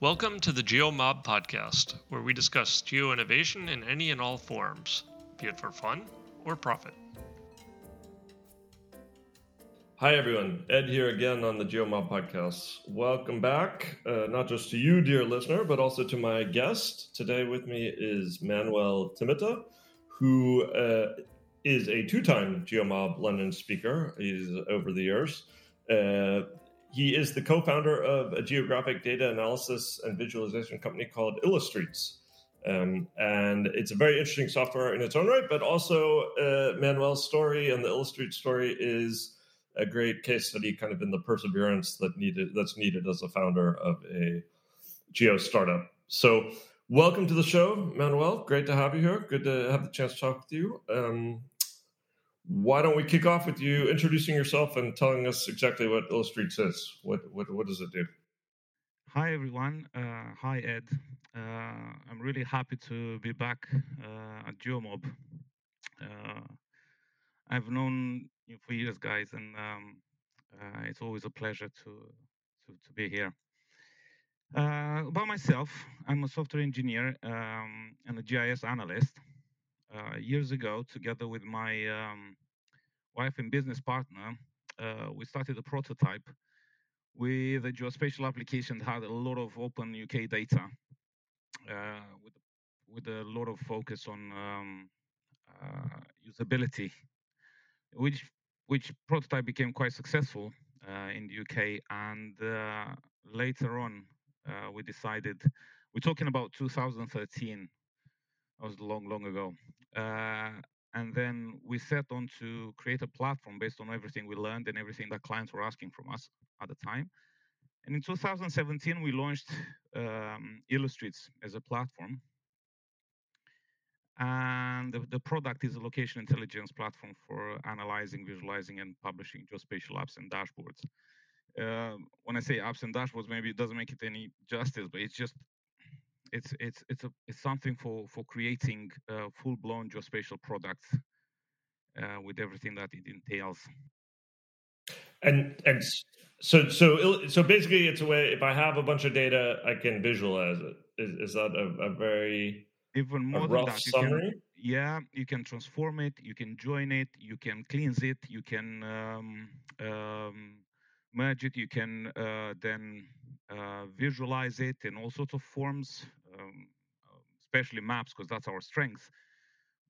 Welcome to the GeoMob podcast, where we discuss geo innovation in any and all forms, be it for fun or profit. Hi, everyone. Ed here again on the GeoMob podcast. Welcome back, uh, not just to you, dear listener, but also to my guest. Today with me is Manuel Timita, who uh, is a two time GeoMob London speaker. He's over the years. Uh, he is the co-founder of a geographic data analysis and visualization company called Illustreets. Um, and it's a very interesting software in its own right, but also uh, Manuel's story and the Illustreets story is a great case study, kind of in the perseverance that needed that's needed as a founder of a geo startup. So, welcome to the show, Manuel. Great to have you here. Good to have the chance to talk with you. Um, why don't we kick off with you introducing yourself and telling us exactly what Illustreets is? What what what does it do? Hi everyone. Uh, hi Ed. Uh, I'm really happy to be back uh, at GeoMob. Uh, I've known you for years, guys, and um, uh, it's always a pleasure to to, to be here. Uh, about myself, I'm a software engineer um, and a GIS analyst uh, years ago, together with my um, wife and business partner, uh, we started a prototype with a geospatial application that had a lot of open UK data, uh, with with a lot of focus on um, uh, usability, which which prototype became quite successful uh, in the UK, and later on we decided we're talking about 2013 that was long, long ago. Uh, and then we set on to create a platform based on everything we learned and everything that clients were asking from us at the time. And in 2017, we launched um, Illustreets as a platform. And the, the, product is a location intelligence platform for analyzing, visualizing, and publishing geospatial apps and dashboards. Uh, when I say apps and dashboards, maybe it doesn't make it any justice, but it's just it's it's it's a it's something for for creating uh, full blown geospatial products uh, with everything that it entails. And and so so so basically, it's a way. If I have a bunch of data, I can visualize it. Is is that a, a very even more than that, summary? Can, yeah, you can transform it, you can join it, you can cleanse it, you can um, um, merge it, you can uh, then uh, visualize it in all sorts of forms, um, especially maps, because that's our strength.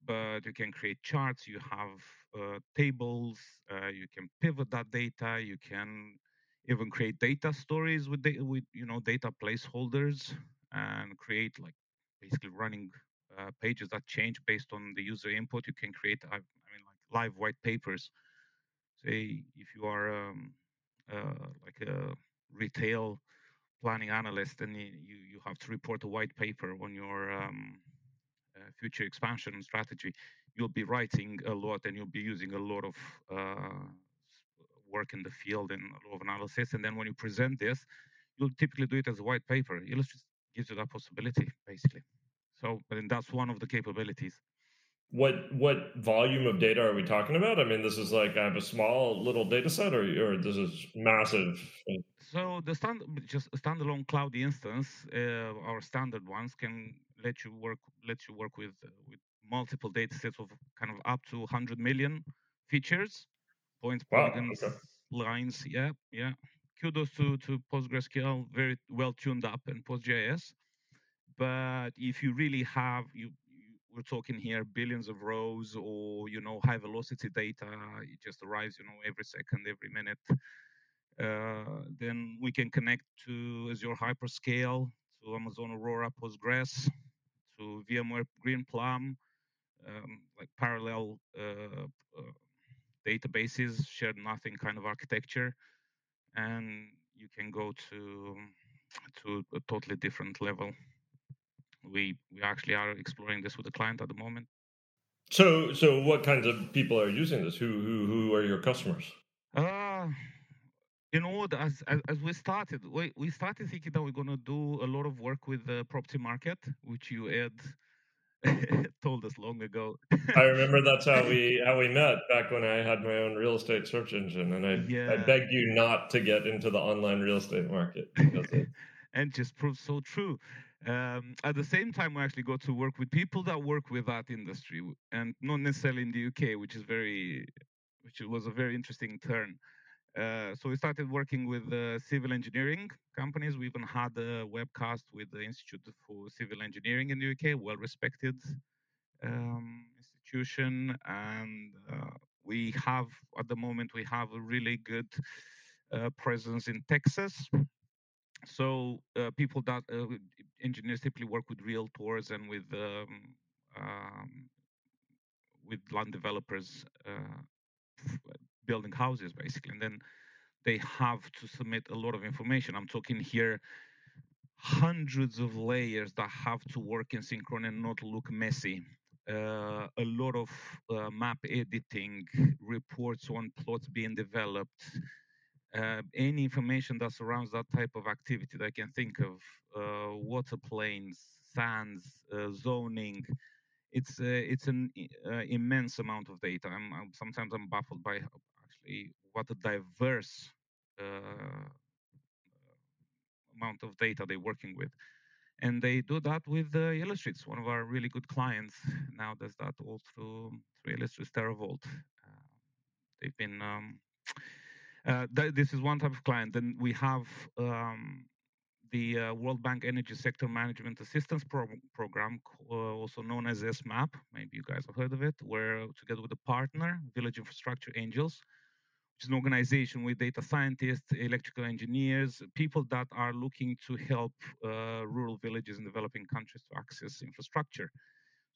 But you can create charts, you have uh, tables, uh, you can pivot that data, you can even create data stories with the, with you know data placeholders and create like basically running uh, pages that change based on the user input. You can create I, I mean like live white papers. Say if you are um, uh, like a retail planning analyst and you, you have to report a white paper on your um, uh, future expansion strategy, you'll be writing a lot and you'll be using a lot of uh, work in the field and a lot of analysis. And then when you present this, you'll typically do it as a white paper. Illustreets gives you that possibility, basically. So, and that's one of the capabilities what what volume of data are we talking about? I mean, this is like I have a small little data set, or or this is massive. So the stand just a standalone cloud instance, uh, our standard ones can let you work let you work with uh, with multiple data sets of kind of up to 100 million features, points, polygons, wow, okay. lines. Yeah, yeah. Kudos to to PostgreSQL, very well tuned up, and PostGIS. But if you really have you we're talking here billions of rows or you know high velocity data it just arrives you know every second every minute. Uh, then we can connect to azure hyperscale to amazon aurora postgres to vmware greenplum um, like parallel uh, uh, databases shared nothing kind of architecture. And you can go to to a totally different level we we actually are exploring this with the client at the moment. So so what kinds of people are using this? Who who who are your customers? Uh you know, as, as, as we started, we, we started thinking that we're going to do a lot of work with the property market, which you had told us long ago. I remember that's how we how we met back when I had my own real estate search engine, and I yeah. I begged you not to get into the online real estate market because and just proves so true. Um, at the same time, we actually got to work with people that work with that industry, and not necessarily in the UK, which is very, which was a very interesting turn. Uh, so we started working with uh, civil engineering companies. We even had a webcast with the Institute for Civil Engineering in the UK, well respected um, institution, and uh, we have at the moment we have a really good uh, presence in Texas. So uh, people that uh, engineers typically work with realtors and with um, um, with land developers building houses basically, and then they have to submit a lot of information. I'm talking here hundreds of layers that have to work in synchron and not look messy. Uh, a lot of uh, map editing, reports on plots being developed, uh, any information that surrounds that type of activity that I can think of, uh, water planes, sands, uh, zoning. It's uh, it's an immense amount of data. I'm, I'm, sometimes I'm baffled by actually what a diverse amount of data they're working with. And they do that with uh, Illustreets, one of our really good clients. Now does that all through, through Illustreets TeraVault. Uh, they've been, um, uh, th- this is one type of client. Then we have um, the uh, World Bank Energy Sector Management Assistance Pro- Program, uh, also known as ESMAP. Maybe you guys have heard of it, where together with a partner, Village Infrastructure Angels, which is an organization with data scientists, electrical engineers, people that are looking to help uh, rural villages in developing countries to access infrastructure.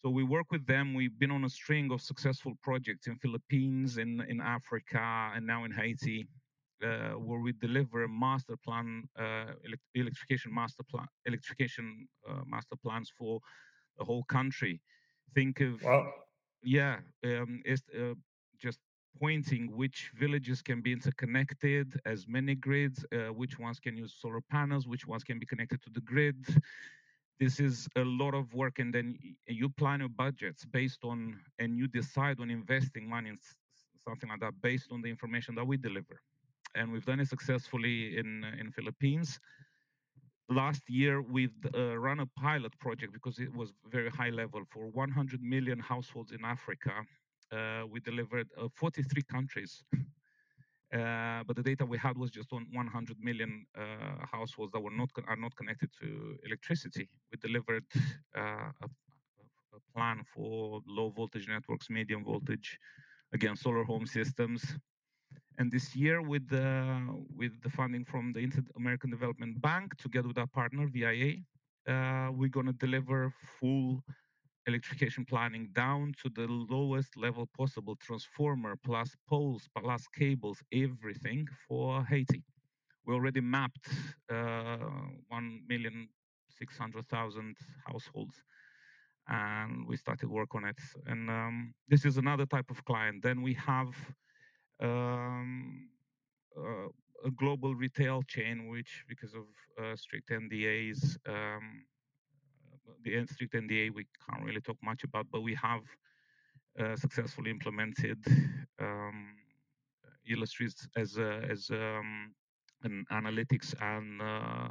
So we work with them. We've been on a string of successful projects in Philippines, in, in Africa, and now in Haiti, uh, where we deliver master plan, uh, electrification master plan, electrification uh, master plans for the whole country. Think of wow. yeah, um, it's, uh, just pointing which villages can be interconnected as many grids, uh, which ones can use solar panels, which ones can be connected to the grid. This is a lot of work, and then you plan your budgets based on, and you decide on investing money in something like that based on the information that we deliver. And we've done it successfully in in Philippines. Last year, we've uh, run a pilot project because it was very high level for 100 million households in Africa uh, we delivered uh, 43 countries. Uh, but the data we had was just on 100 million uh, households that were not are not connected to electricity. We delivered uh, a, a, plan for low voltage networks, medium voltage, again solar home systems. And this year, with the with the funding from the Inter American Development Bank, together with our partner VIA, uh, we're going to deliver full electrification planning down to the lowest level possible transformer plus poles plus cables everything for haiti. We already mapped uh, 1,600,000 households and we started work on it. And um, this is another type of client. Then we have um, uh, a global retail chain which because of uh, strict ndas um, the strict NDA we can't really talk much about, but we have uh, successfully implemented um, as a, as um, an analytics and uh,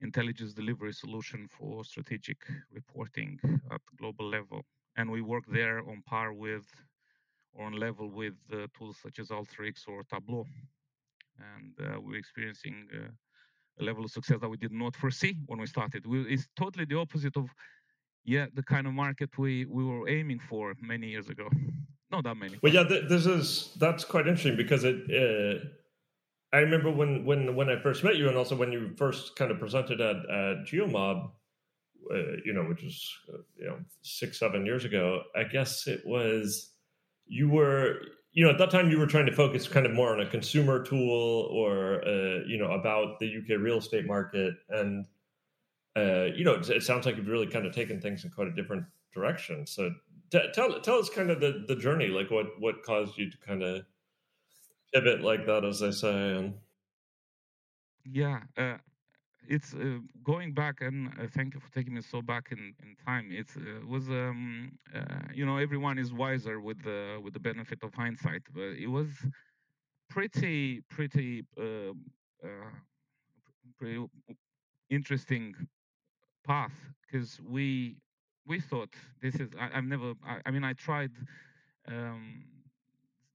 intelligence delivery solution for strategic reporting at global level, and we work there on par with or on level with uh, tools such as Alteryx or Tableau, and uh, we're experiencing uh, a level of success that we did not foresee when we started. We, it's totally the opposite of, yeah, the kind of market we, we were aiming for many years ago. Not that many. Well, yeah, th- this is that's quite interesting because it. Uh, I remember when when when I first met you, and also when you first kind of presented at, at GeoMob, uh, you know, which was uh, you know six seven years ago. I guess it was you were you know, at that time you were trying to focus kind of more on a consumer tool or, uh, you know, about the UK real estate market. And, uh, you know, it, it, sounds like you've really kind of taken things in quite a different direction. So t- tell, tell us kind of the, the journey, like what, what caused you to kind of pivot like that, as they say. And yeah, uh, it's uh, going back and uh, thank you for taking me so back in, in time. It uh, was um, uh, you know everyone is wiser with the with the benefit of hindsight but it was pretty pretty, um, uh, pretty interesting path because we we thought this is I, have never I, I, mean I tried um,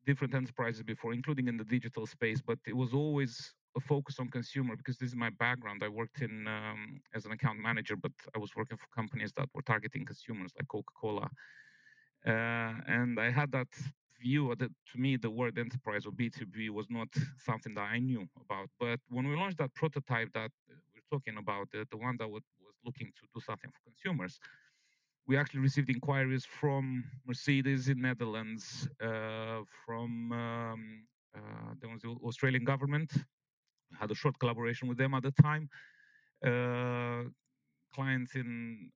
different enterprises before, including in the digital space, but it was always a focus on consumer because this is my background. I worked in um, as an account manager, but I was working for companies that were targeting consumers like Coca-Cola, uh, and I had that view that to me the word enterprise or B2B was not something that I knew about. But when we launched that prototype that we're talking about, the, the one that was looking to do something for consumers, we actually received inquiries from Mercedes in Netherlands, uh, from um, uh, the Australian government. Had a short collaboration with them at the time. Uh, clients in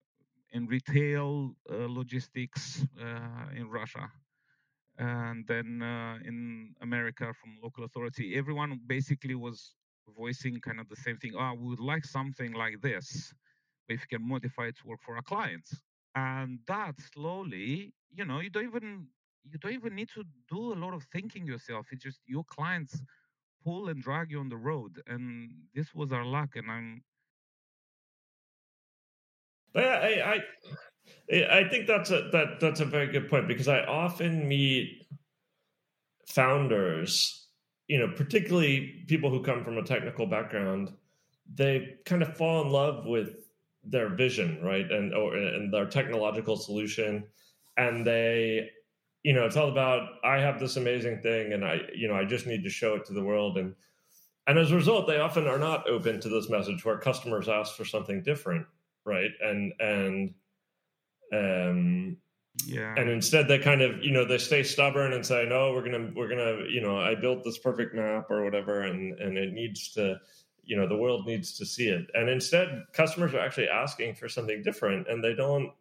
in retail, uh, logistics uh, in Russia, and then uh, in America from local authority. Everyone basically was voicing kind of the same thing. Oh, we would like something like this, if you can modify it to work for our clients and that slowly you know you don't even you don't even need to do a lot of thinking yourself it's just your clients pull and drag you on the road and this was our luck and i'm I, I I think that's a that that's a very good point because I often meet founders, you know, particularly people who come from a technical background, they kind of fall in love with their vision, right, and or and their technological solution, and they, you know, it's all about I have this amazing thing, and I, you know, I just need to show it to the world, and and as a result, they often are not open to this message where customers ask for something different, right, and and um yeah. and instead they kind of you know they stay stubborn and say no we're gonna we're gonna you know i built this perfect map or whatever and and it needs to you know the world needs to see it. And instead customers are actually asking for something different and they don't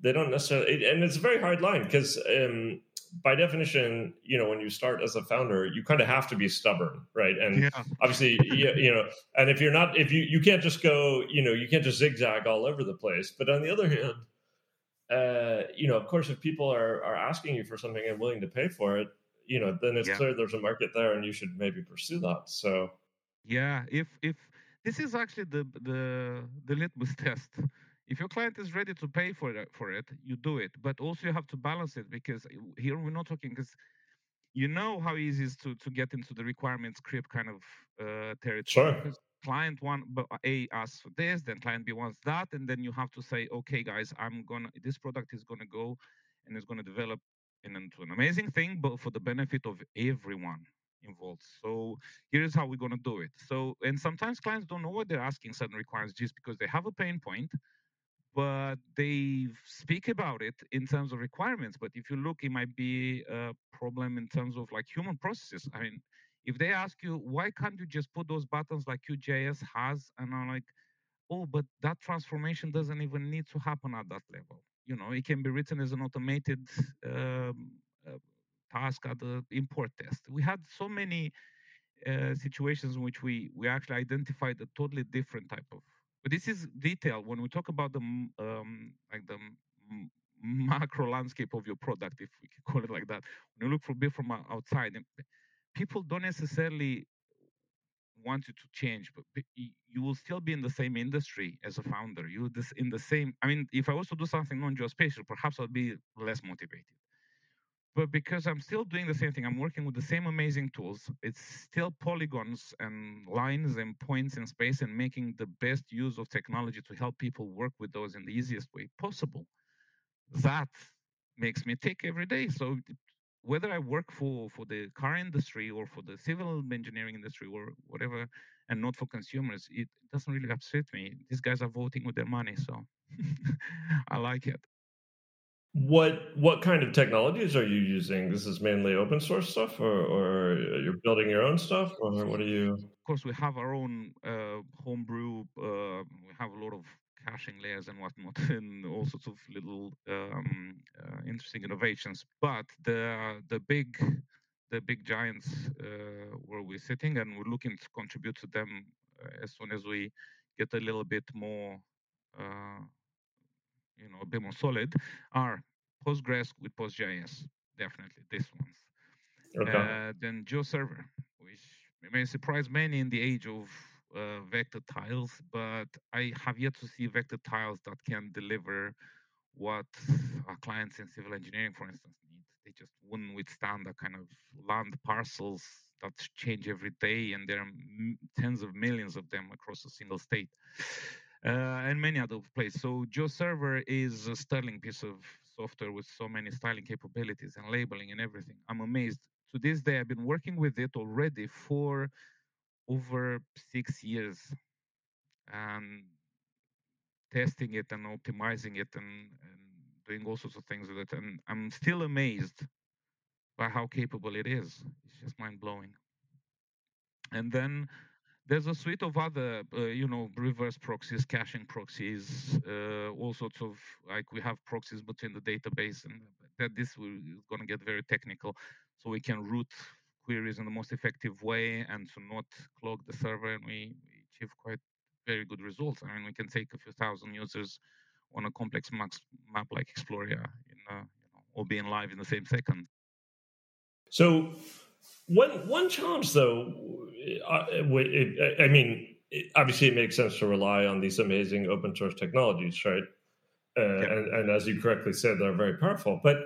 they don't necessarily and it's a very hard line because um, by definition you know when you start as a founder you kind of have to be stubborn right and yeah. obviously you, you know and if you're not if you you can't just go you know you can't just zigzag all over the place but on the other hand uh, you know of course if people are are asking you for something and willing to pay for it you know then it's yeah. clear there's a market there and you should maybe pursue that so yeah, if if this is actually the the the litmus test. If your client is ready to pay for it, for it, you do it. But also you have to balance it because here we're not talking because you know how easy it is to to get into the requirements creep kind of uh, territory. Sure. Because client one, A asks for this, then client B wants that, and then you have to say, okay, guys, I'm gonna this product is gonna go and it's gonna develop into an amazing thing, but for the benefit of everyone involved. So here's how we're going to do it. So, and sometimes clients don't know what they're asking certain requirements just because they have a pain point, but they speak about it in terms of requirements. But if you look, it might be a problem in terms of like human processes. I mean, if they ask you, why can't you just put those buttons like QGIS has? And I'm like, oh, but that transformation doesn't even need to happen at that level. You know, it can be written as an automated um, uh, task at the import test. We had so many uh, situations in which we we actually identified a totally different type of. But this is detail when we talk about the um, like the macro landscape of your product, if we can call it like that. When you look for bit from outside, people don't necessarily want you to change, but you will still be in the same industry as a founder. You this in the same. I mean, if I was to do something non-geospatial, perhaps I'd be less motivated but because I'm still doing the same thing, I'm working with the same amazing tools. It's still polygons and lines and points in space and making the best use of technology to help people work with those in the easiest way possible. That makes me tick every day. So whether I work for for the car industry or for the civil engineering industry or whatever, and not for consumers, it doesn't really upset me. These guys are voting with their money, so I like it. What what kind of technologies are you using? This is mainly open source stuff, or, or you're building your own stuff, or what are you? Of course, we have our own uh, homebrew. Uh, we have a lot of caching layers and whatnot, and all sorts of little um, uh, interesting innovations. But the the big the big giants uh, where we're sitting, and we're looking to contribute to them uh, as soon as we get a little bit more uh, you know, a bit more solid are Postgres with PostGIS. Definitely this ones. Okay. Uh, then GeoServer, which may surprise many in the age of uh, vector tiles, but I have yet to see vector tiles that can deliver what our clients in civil engineering, for instance, need. They just wouldn't withstand that kind of land parcels that change every day, and there are tens of millions of them across a single state. Uh, and many other places. So GeoServer is a sterling piece of software with so many styling capabilities and labeling and everything. I'm amazed. To this day, I've been working with it already for over six years and testing it and optimizing it and, and doing all sorts of things with it. And I'm still amazed by how capable it is. It's just mind blowing. And then there's a suite of other, uh, you know, reverse proxies, caching proxies, uh, all sorts of like we have proxies between the database, and that this is going to get very technical, so we can route queries in the most effective way and to not clog the server, and we, achieve quite very good results. I mean, we can take a few thousand users on a complex max, map like Exploria, in, uh, you know, all being live in the same second. So one one challenge, though, uh, I, I mean, obviously, it makes sense to rely on these amazing open source technologies, right? Uh, yeah. and, and as you correctly said, they're very powerful. But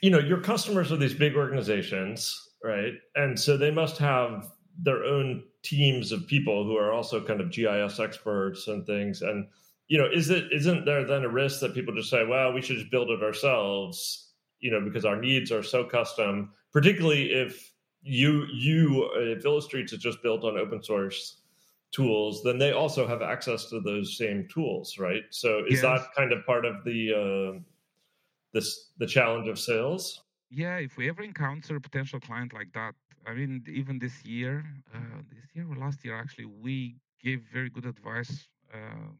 you know, your customers are these big organizations, right? And so they must have their own teams of people who are also kind of GIS experts and things. And you know, is it isn't there then a risk that people just say, "Well, we should just build it ourselves," you know, because our needs are so custom particularly if you you if Illustreets is just built on open source tools, then they also have access to those same tools, right? So is yes. that kind of part of the uh, this the challenge of sales? Yeah, if we ever encounter a potential client like that, I mean, even this year, uh, this year or last year, actually, we gave very good advice. Uh,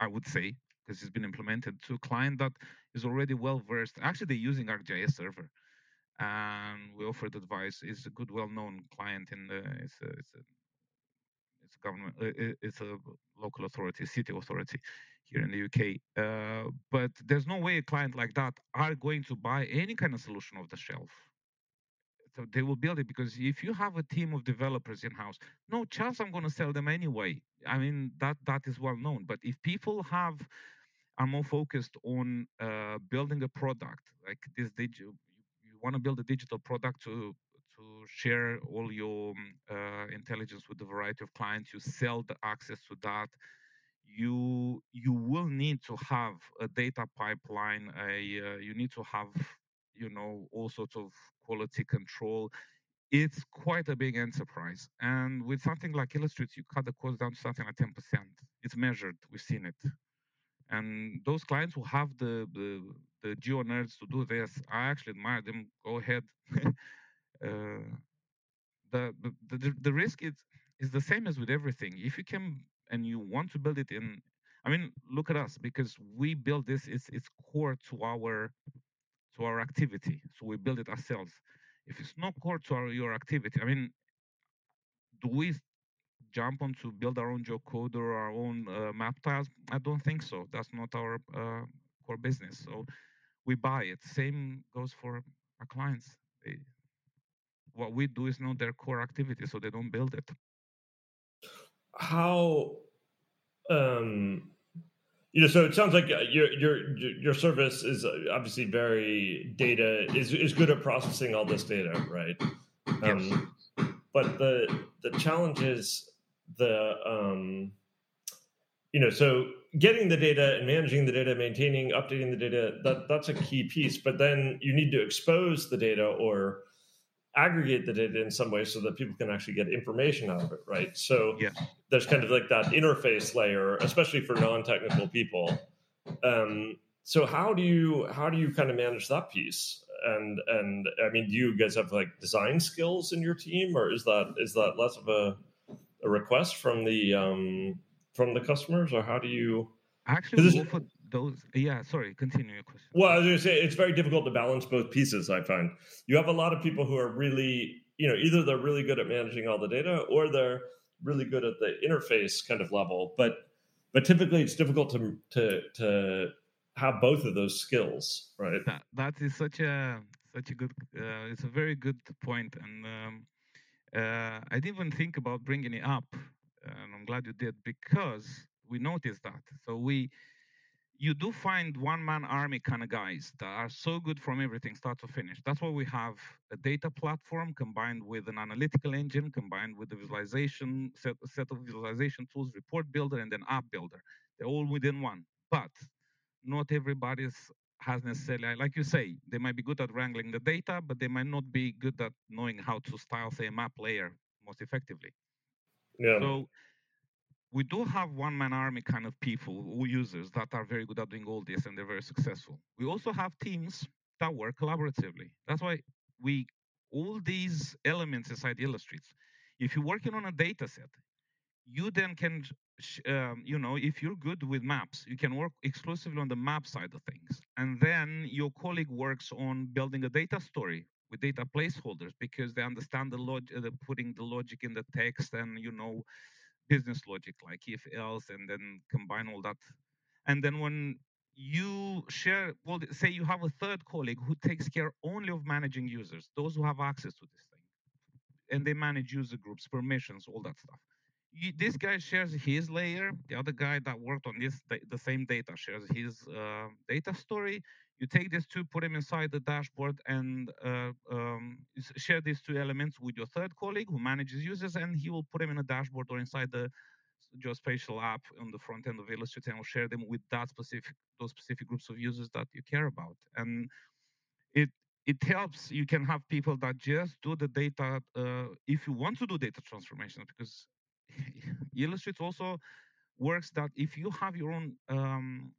I would say because it's been implemented to a client that is already well versed. Actually, they're using ArcGIS server and we offered advice. It's a good, well-known client in the it's a, it's a it's a government it's a local authority, city authority here in the UK. Uh, but there's no way a client like that are going to buy any kind of solution off the shelf. So they will build it because if you have a team of developers in house, no chance I'm going to sell them anyway. I mean that that is well known. But if people have are more focused on uh, building a product like this digital want to build a digital product to to share all your um, uh, intelligence with a variety of clients, you sell the access to that. You you will need to have a data pipeline. A uh, you need to have you know all sorts of quality control. It's quite a big enterprise, and with something like Illustreets, you cut the cost down to something like ten percent. It's measured. We've seen it and those clients who have the the, the geo nerds to do this i actually admire them go ahead uh, the, the, the the risk is is the same as with everything if you can and you want to build it in i mean look at us because we build this it's it's core to our to our activity so we build it ourselves if it's not core to our, your activity i mean do we jump on to build our own geocode or our own uh, map tiles? I don't think so. That's not our uh, core business. So we buy it. Same goes for our clients. They, what we do is not their core activity, so they don't build it. How, um, you know, so it sounds like uh, your your your service is uh, obviously very data is is good at processing all this data, right? Um, yes. But the the challenge is the um, you know so getting the data and managing the data maintaining updating the data that that's a key piece but then you need to expose the data or aggregate the data in some way so that people can actually get information out of it right? So yeah. there's kind of like that interface layer especially for non-technical people. Um, so how do you how do you kind of manage that piece? And and i mean do you guys have like design skills in your team or is that is that less of a a request from the um, from the customers, or how do you actually for those? Yeah, sorry, continue your question. Well, I was going to say it's very difficult to balance both pieces. I find you have a lot of people who are really, you know, either they're really good at managing all the data, or they're really good at the interface kind of level. But but typically, it's difficult to to to have both of those skills, right? That that is such a such a good. Uh, it's a very good point, and um, Uh, I didn't even think about bringing it up, and I'm glad you did because we noticed that. So we you do find one man army kind of guys that are so good from everything start to finish. That's why we have a data platform combined with an analytical engine, combined with the visualization set, set of visualization tools, report builder, and then app builder. They're all within one. But not everybody's has necessarily, like you say, they might be good at wrangling the data, but they might not be good at knowing how to style, say, a map layer most effectively. Yeah. So we do have one man army kind of people users that are very good at doing all this and they're very successful. We also have teams that work collaboratively. That's why we all these elements inside Illustreets. If you're working on a data set, you then can, um, you know, if you're good with maps, you can work exclusively on the map side of things. And then your colleague works on building a data story with data placeholders because they understand the log, uh, the putting the logic in the text and, you know, business logic like if else and then combine all that. And then when you share well say you have a third colleague who takes care only of managing users those who have access to this thing and they manage user groups permissions all that stuff. You, this guy shares his layer the other guy that worked on this the same data shares his uh, data story you take these two, put them inside the dashboard, and uh, um, share these two elements with your third colleague who manages users, and he will put them in a dashboard or inside the geospatial app on the front end of Illustreets, and will share them with that specific those specific groups of users that you care about. And it it helps. You can have people that just do the data uh, if you want to do data transformation, because Illustreets also works that if you have your own um,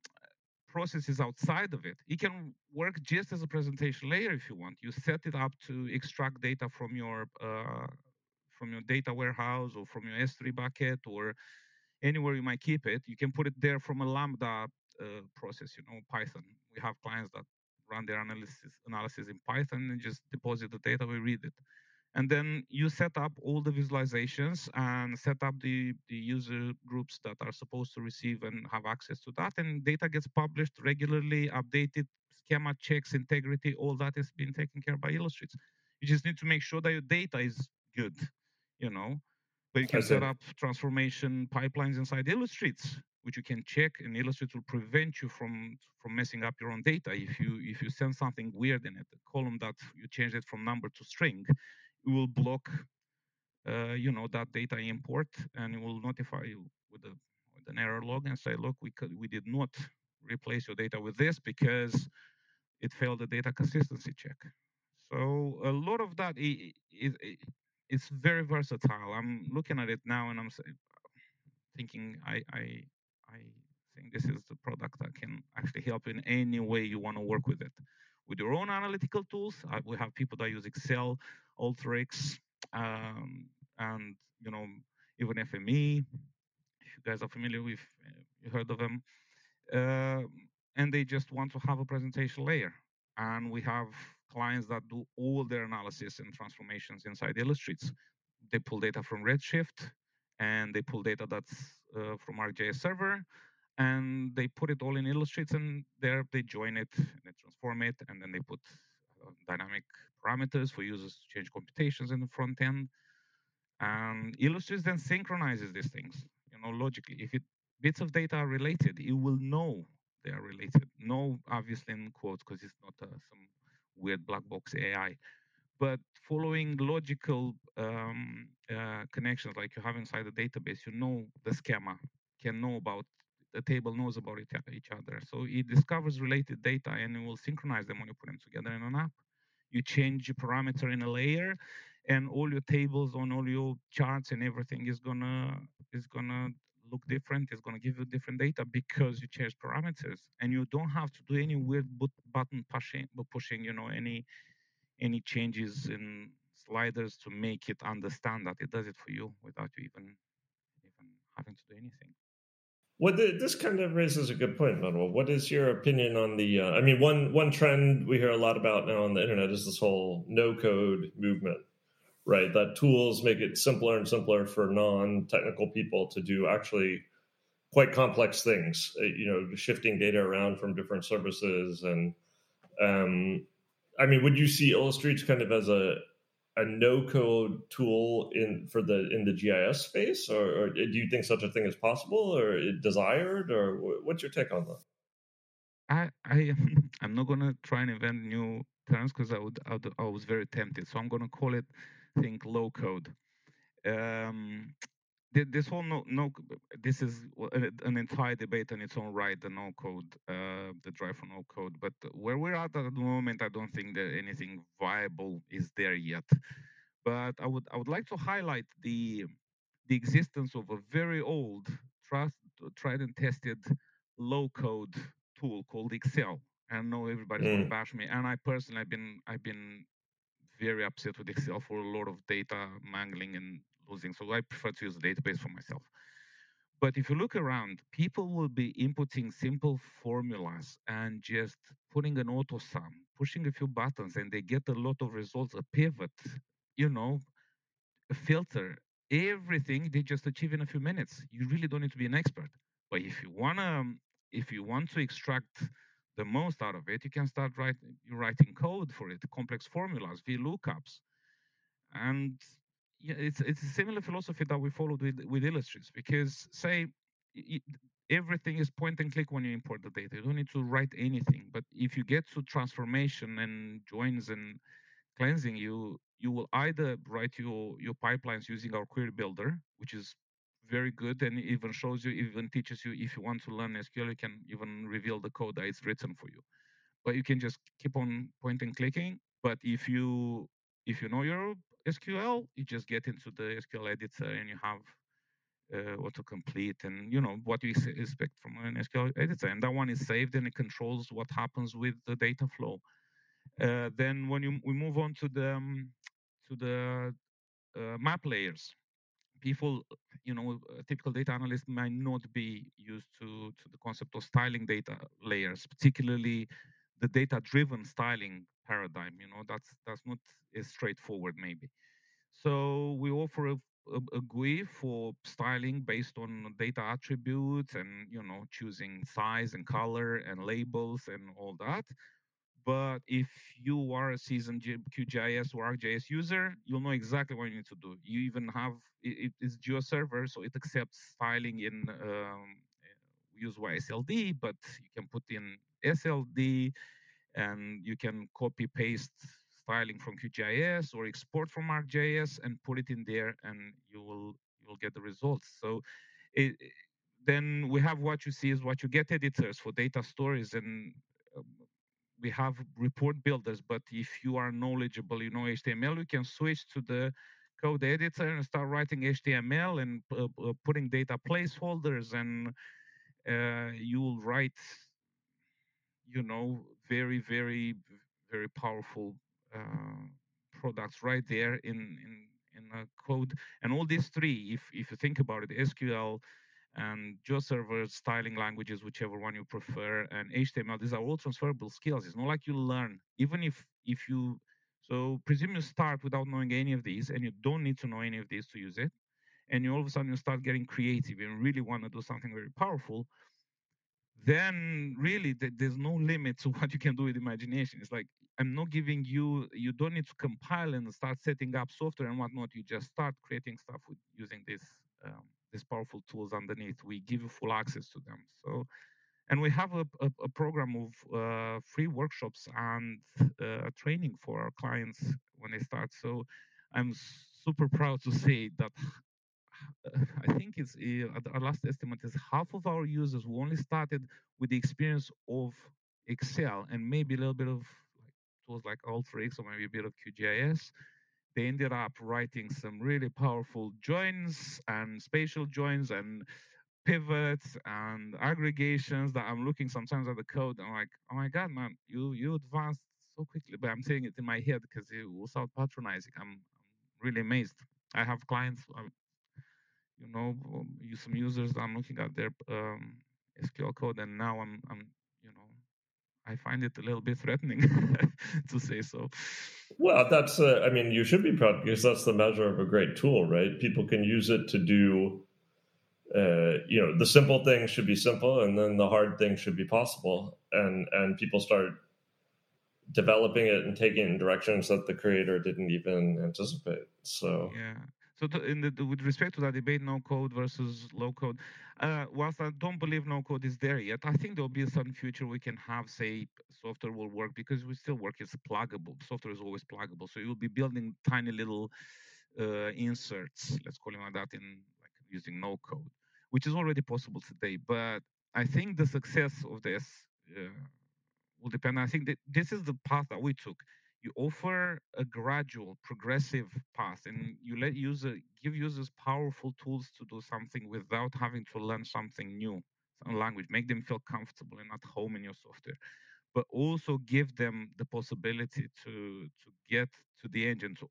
processes outside of it. It can work just as a presentation layer if you want. You set it up to extract data from your uh, from your data warehouse or from your S3 bucket or anywhere you might keep it. You can put it there from a Lambda uh, process, you know, Python. We have clients that run their analysis analysis in Python and just deposit the data. We read it and then you set up all the visualizations and set up the, the user groups that are supposed to receive and have access to that and data gets published regularly updated schema checks integrity all that is being taken care of by Illustreets. You just need to make sure that your data is good you know but you can set up transformation pipelines inside Illustreets which you can check and Illustreets will prevent you from from messing up your own data. If you if you send something weird in it a column that you change it from number to string it will block, uh, you know, that data import, and it will notify you with, a, with an error log and say, look, we could, we did not replace your data with this because it failed the data consistency check. So a lot of that is, is very versatile. I'm looking at it now and I'm thinking I, I, I think this is the product that can actually help in any way you want to work with it. With your own analytical tools, we have people that use Excel, Alteryx, um, and you know even FME. If you guys are familiar with, uh, you heard of them, uh, and they just want to have a presentation layer. And we have clients that do all their analysis and transformations inside Illustreets. They pull data from Redshift, and they pull data that's uh, from ArcGIS server, and they put it all in Illustreets, and there they join it and they transform it, and then they put uh, dynamic parameters for users to change computations in the front end. And Illustreets then synchronizes these things, you know, logically. If it bits of data are related, it will know they are related. No, obviously in quotes, because it's not uh, some weird black box AI. But following logical um, uh, connections like you have inside the database, you know the schema can know about the table knows about each other. So it discovers related data and it will synchronize them when you put them together in an app. You change a parameter in a layer and all your tables on all your charts and everything is gonna is gonna look different it's gonna give you different data because you change parameters. And you don't have to do any weird button pushing pushing you know any any changes in sliders to make it understand that it does it for you without you even even having to do anything well, this kind of raises a good point, Manuel. What is your opinion on the? Uh, I mean, one one trend we hear a lot about now on the internet is this whole no code movement, right? That tools make it simpler and simpler for non technical people to do actually quite complex things. Uh, you know, shifting data around from different services, and um, I mean, would you see Illustreets kind of as a a no code tool in for the in the GIS space, or, or, do you think such a thing is possible, or desired, or what's your take on that? I I I'm not gonna try and invent new terms because I would I was very tempted, so I'm gonna call it think low code. Um, this whole no no this is an entire debate in its own right the no code uh, the drive for no code but where we're at at the moment i don't think that anything viable is there yet but i would i would like to highlight the the existence of a very old trust tried and tested low code tool called excel i know everybody's mm. gonna bash me and i personally i've been i've been very upset with excel for a lot of data mangling and So I prefer to use a database for myself. But if you look around, people will be inputting simple formulas and just putting an auto sum, pushing a few buttons, and they get a lot of results, a pivot, you know, a filter, everything they just achieve in a few minutes. You really don't need to be an expert. But if you wanna, if you want to extract the most out of it, you can start writing, writing code for it, complex formulas, VLOOKUPs, and yeah, it's it's a similar philosophy that we followed with with Illustreets because say everything is point and click when you import the data. You don't need to write anything. But if you get to transformation and joins and cleansing, you you will either write your your pipelines using our query builder, which is very good and even shows you, even teaches you if you want to learn SQL, you can even reveal the code that is written for you. But you can just keep on point and clicking. But if you if you know your SQL, you just get into the SQL editor and you have uh, autocomplete and you know what you expect from an SQL editor. And that one is saved and it controls what happens with the data flow. Uh, then when you we move on to the um, to the uh, map layers, people, you know, typical data analyst might not be used to to the concept of styling data layers, particularly the data-driven styling paradigm. You know, that's that's not as straightforward maybe. So we offer a, a, a GUI for styling based on data attributes and you know choosing size and color and labels and all that. But if you are a seasoned QGIS or ArcGIS user, you'll know exactly what you need to do. You even have it, it's GeoServer, so it accepts styling in um, use YSLD, but you can put in SLD and you can copy paste styling from QGIS or export from ArcGIS and put it in there and you will you will get the results. So it, then we have what you see is what you get editors for data stories and um, we have report builders but if you are knowledgeable you know html you can switch to the code editor and start writing html and uh, uh, putting data placeholders and uh, you'll write you know very very very powerful uh, products right there in in in a code and all these three if if you think about it sql and GeoServer styling languages, whichever one you prefer, and HTML. These are all transferable skills. It's not like you learn, even if if you. So presume you start without knowing any of these, and you don't need to know any of these to use it, and you all of a sudden you start getting creative and really want to do something very powerful then really th- there's no limit to what you can do with imagination. It's like I'm not giving you you don't need to compile and start setting up software and whatnot. You just start creating stuff with using these um, these powerful tools underneath. We give you full access to them. So and we have a, a, a program of uh, free workshops and uh, training for our clients when they start. So I'm super proud to say that I think it's uh, our last estimate is half of our users who only started with the experience of Excel and maybe a little bit of like tools like Alteryx or maybe a bit of QGIS. They ended up writing some really powerful joins and spatial joins and pivots and aggregations that I'm looking sometimes at the code and I'm like, oh my god, man, you you advanced so quickly. But I'm saying it in my head because it sound patronizing. I'm, I'm really amazed. I have clients. Um, you know, um, some users. I'm looking at their um, SQL code, and now I'm, I'm, you know, I find it a little bit threatening to say so. Well, that's, uh, I mean, you should be proud because that's the measure of a great tool, right? People can use it to do, uh, you know, the simple things should be simple, and then the hard things should be possible, and and people start developing it and taking it in directions that the creator didn't even anticipate. So yeah. So to, the, with respect to that debate, no code versus low code, uh, whilst I don't believe no code is there yet, I think there'll be certain future we can have, say, software will work because we still work as pluggable. Software is always pluggable, so you'll be building tiny little uh, inserts, let's call it like that, in like using no code, which is already possible today. But I think the success of this uh, will depend. I think that this is the path that we took. You offer a gradual, progressive path, and you let user uh, give users powerful tools to do something without having to learn something new, some language, make them feel comfortable and at home in your software, but also give them the possibility to to get to the engine, to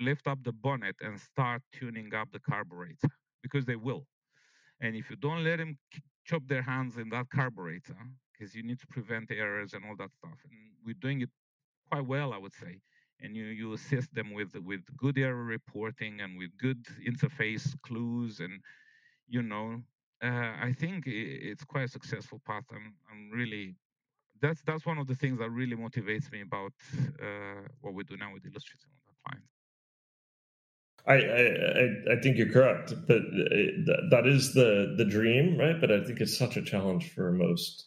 lift up the bonnet and start tuning up the carburetor because they will. And if you don't let them chop their hands in that carburetor, because you need to prevent errors and all that stuff, and we're doing it quite well, I would say. And you you assist them with with good error reporting and with good interface clues, and you know, uh, I think it's quite a successful path. I'm I'm really that's that's one of the things that really motivates me about uh, what we do now with Illustreets on that client. I, I I think you're correct, but uh, that is the the dream, right? But I think it's such a challenge for most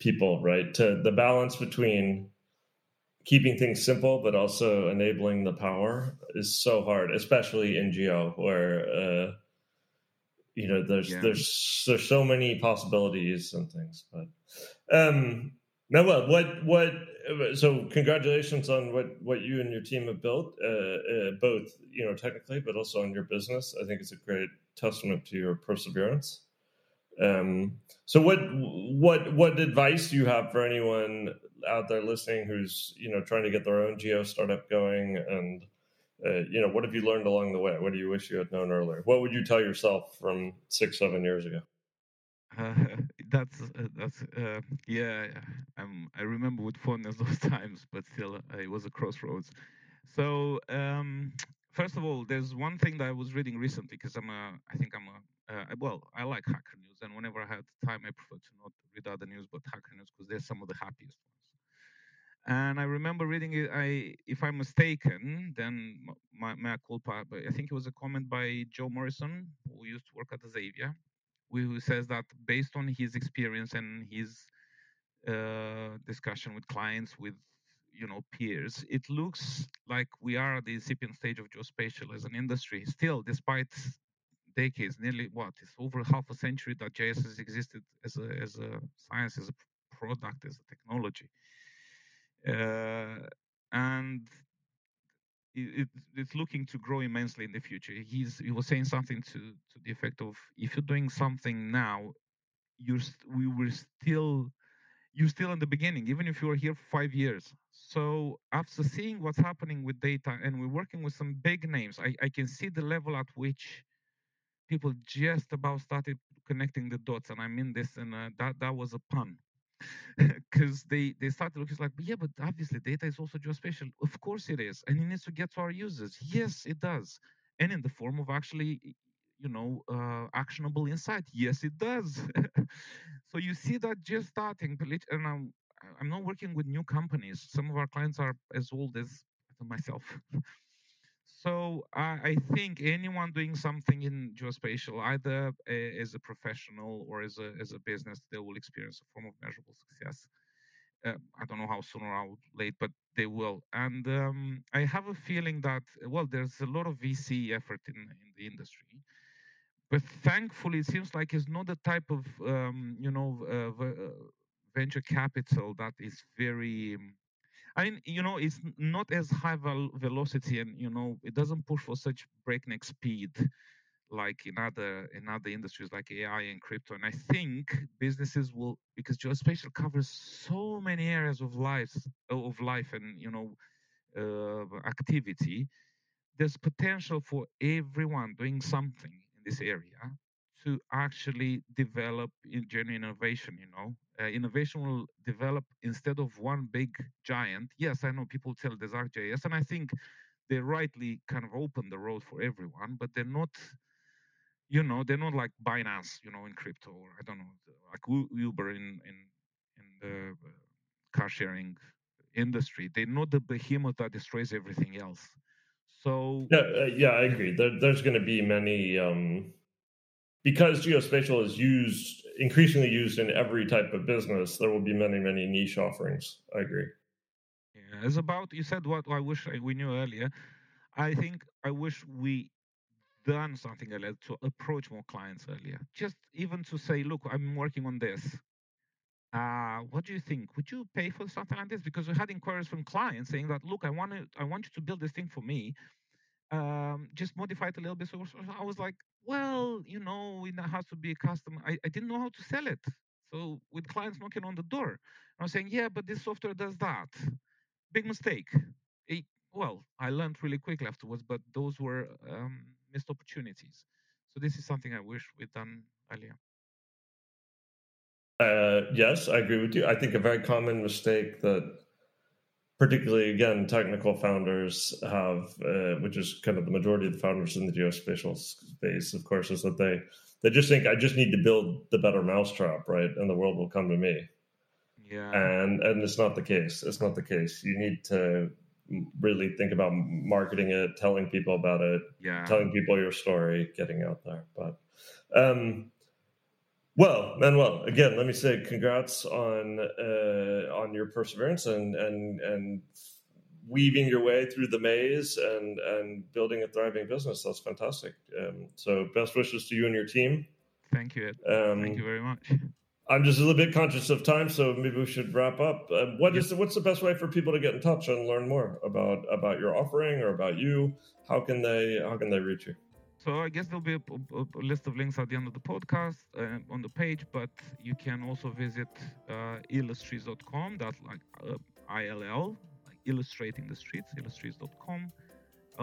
people, right? To the balance between keeping things simple but also enabling the power is so hard, especially in geo, where uh, you know there's yeah. there's there's so many possibilities and things. But um, now, what what what so congratulations on what what you and your team have built uh, uh, both you know technically but also on your business i think it's a great testament to your perseverance um, so what what what advice do you have for anyone out there listening who's you know trying to get their own geo startup going and uh, you know what have you learned along the way what do you wish you had known earlier what would you tell yourself from six seven years ago uh, that's uh, that's uh, yeah. I'm, I remember with fondness those times, but still, uh, it was a crossroads. So um, first of all, there's one thing that I was reading recently because I'm a, I think I'm a, uh, well, I like Hacker News, and whenever I had time, I prefer to not read other news but Hacker News because they're some of the happiest ones. And I remember reading it. I, if I'm mistaken, then my, my culpa, but I think it was a comment by Joe Morrison, who used to work at Azavea, who says that based on his experience and his uh, discussion with clients, with you know peers, it looks like we are at the incipient stage of geospatial as an industry. Still, despite decades, nearly what it's over half a century that GIS has existed as a as a science, as a product, as a technology, uh, and it, it's looking to grow immensely in the future. He's he was saying something to to the effect of if you're doing something now, you're we were still you're still in the beginning, even if you were here for five years. So after seeing what's happening with data, and we're working with some big names, I, I can see the level at which people just about started connecting the dots, and I mean this, and uh, that that was a pun. Because they they started looking like yeah but obviously data is also geospatial. Of course it is and it needs to get to our users. Yes it does. And in the form of actually you know uh, actionable insight. Yes it does. So you see that just starting and i'm i'm not working with new companies. Some of our clients are as old as myself so I, think anyone doing something in geospatial, either a, as a professional or as a as a business, they will experience a form of measurable success. Uh, I don't know how soon or how late, but they will. And um, I have a feeling that well, there's a lot of VC effort in in the industry, but thankfully, it seems like it's not the type of um, you know uh, uh venture capital that is very I mean, you know, it's not as high vel- velocity, and you know, it doesn't push for such breakneck speed like in other in other industries like AI and crypto. And I think businesses will because geospatial covers so many areas of life of life and you know uh, activity. There's potential for everyone doing something in this area to actually develop in genuine innovation. You know, uh, innovation will develop instead of one big giant. Yes, I know people tell there's ArcGIS, and I think they rightly kind of open the road for everyone, but they're not. You know, they're not like Binance, you know, in crypto, or I don't know, like Uber in in in the uh, car sharing industry. They're not the behemoth that destroys everything else. So yeah, uh, yeah, I agree. There, there's going to be many um, because geospatial is used increasingly used in every type of business. There will be many, many niche offerings. I agree. Yeah, it's about you said what I wish we knew earlier. I think I wish we done something earlier to approach more clients earlier. Just even to say, look, I'm working on this. Uh, what do you think? Would you pay for something like this? Because we had inquiries from clients saying that, look, I want to, I want you to build this thing for me. Um, just modify it a little bit. So I was like, well, you know, it has to be a custom. I, I didn't know how to sell it. So with clients knocking on the door, I was saying, yeah, but this software does that. Big mistake. It, well, I learned really quickly afterwards, but those were um, missed opportunities. So this is something I wish we'd done earlier. Uh, yes, I agree with you. I think a very common mistake that, particularly again, technical founders have, uh, which is kind of the majority of the founders in the geospatial space, of course, is that they they just think I just need to build the better mousetrap, right, and the world will come to me. Yeah. And and it's not the case. It's not the case. You need to really think about marketing it, telling people about it, yeah. telling people your story, getting out there. But um, well, Manuel, again, let me say congrats on uh, on your perseverance and and and weaving your way through the maze and and building a thriving business. That's fantastic. Um, so, best wishes to you and your team. Thank you. Um, Thank you very much. I'm just a little bit conscious of time, so maybe we should wrap up. Uh, what yes. is the, what's the best way for people to get in touch and learn more about about your offering or about you? How can they how can they reach you? So I guess there'll be a, a, list of links at the end of the podcast uh, on the page, but you can also visit uh, illustreets.com. That's like uh, ILL, like illustrating the streets, illustreets.com, uh,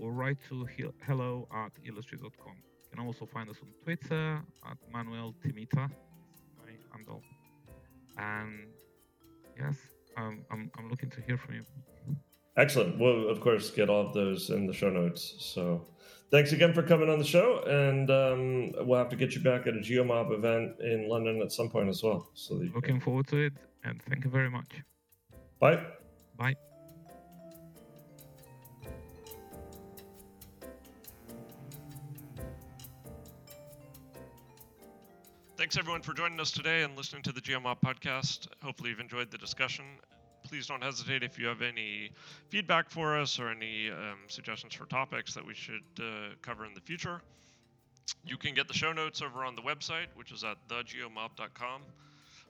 or write to hello at illustreets.com. You can also find us on Twitter at Manuel Timita handle. And yes, I'm I'm looking to hear from you. Excellent. We'll of course get all of those in the show notes. So thanks again for coming on the show, and um, we'll have to get you back at a GeoMob event in London at some point as well. So looking can... forward to it, and thank you very much. Bye. Bye. Thanks everyone for joining us today and listening to the GeoMob podcast. Hopefully you've enjoyed the discussion. Please don't hesitate if you have any feedback for us or any um, suggestions for topics that we should uh, cover in the future. You can get the show notes over on the website, which is at thegeomob.com.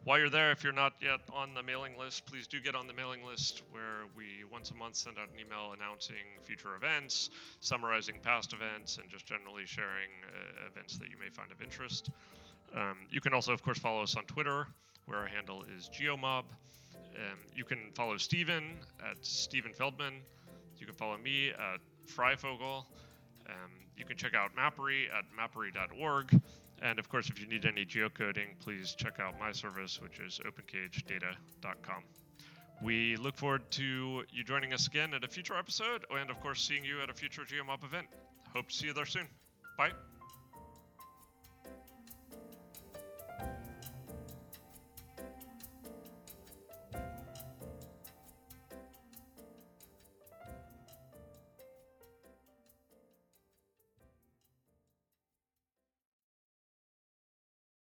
While you're there, if you're not yet on the mailing list, please do get on the mailing list where we once a month send out an email announcing future events, summarizing past events, and just generally sharing uh, events that you may find of interest. Um, you can also, of course, follow us on Twitter, where our handle is geomob. Um, you can follow Steven at Steven Feldman. You can follow me at Freyfogle. Um, you can check out Mappery at mappery.org. And of course, if you need any geocoding, please check out my service, which is opencagedata.com. We look forward to you joining us again at a future episode, and of course, seeing you at a future GeoMob event. Hope to see you there soon. Bye.